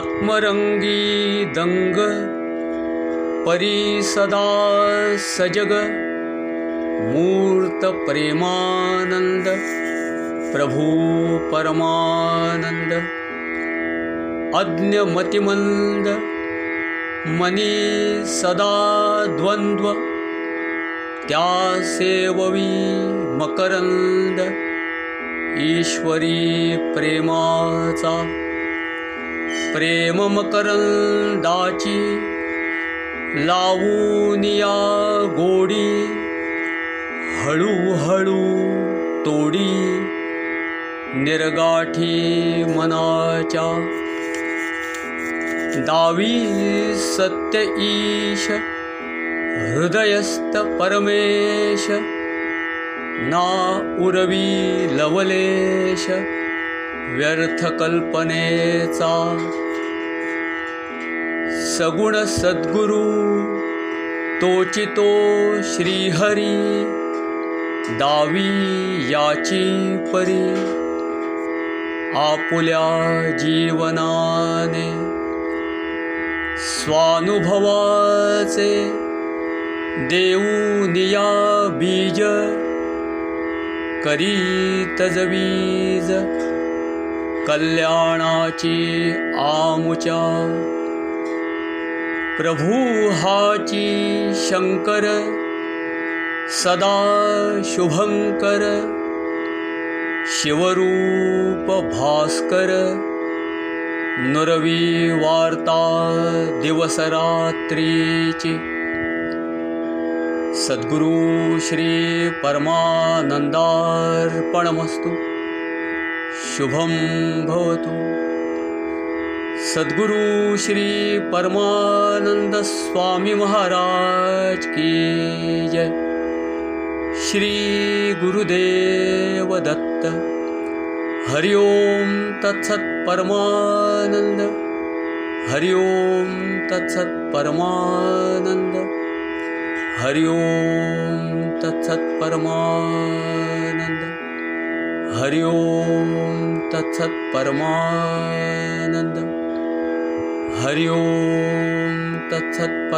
आत्मरङ्गी दङ्ग परिसदा सजग मूर्तप्रेमानन्द प्रभु परमानन्द अज्ञमतिमन्द मनी सदा द्वन्द्व त्यासेववी मकरन्द ईश्वरी प्रेमाचा प्रेम मकरंदाची लावूनिया गोडी हळूहळू तोडी निर्गाठी मनाच्या दावी सत्य ईश हृदयस्थ परमेश ना उरवी लवलेश व्यर्थकल्पनेचा सगुण सद्गुरु तोचितो श्रीहरी दावी याची परी आपुल्या जीवनाने स्वानुभवाचे देऊनिया बीज करी तजवीज कल्याणाची आमुचा। प्रभू हाची शंकर सदा शुभंकर। शिवरूप भास्कर नुरवी वार्ता दिवसरात्रीची। सद्गुरु श्री परमानन्दार्पणमस्तु शुभं भवतु। सद्गुरु श्री परमानन्दस्वामी महाराज की जय। श्री गुरुदेव दत्त। हरि ओं तत्सत् परमानन्द। हरि ओं तत्सत् परमानन्द। हरि ओं तत्सत् परमानन्द हरि ओं तत्सत् परमानन्द हरि ओं परमानन्द